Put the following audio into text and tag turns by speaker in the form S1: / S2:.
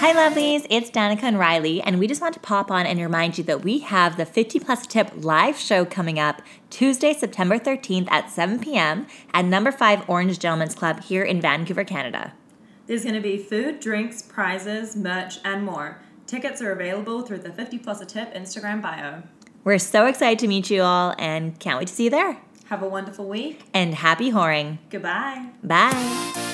S1: Hi, lovelies. It's Danica and Riley, and we just want to pop on and remind you that we have the 50 Plus Tip live show coming up Tuesday, September 13th at 7 p.m. at number 5 Orange Gentlemen's Club here in Vancouver, Canada.
S2: There's going to be food, drinks, prizes, merch, and more. Tickets are available through the 50 Plus a Tip Instagram bio.
S1: We're so excited to meet you all and can't wait to see you there.
S2: Have a wonderful week.
S1: And happy whoring.
S2: Goodbye.
S1: Bye.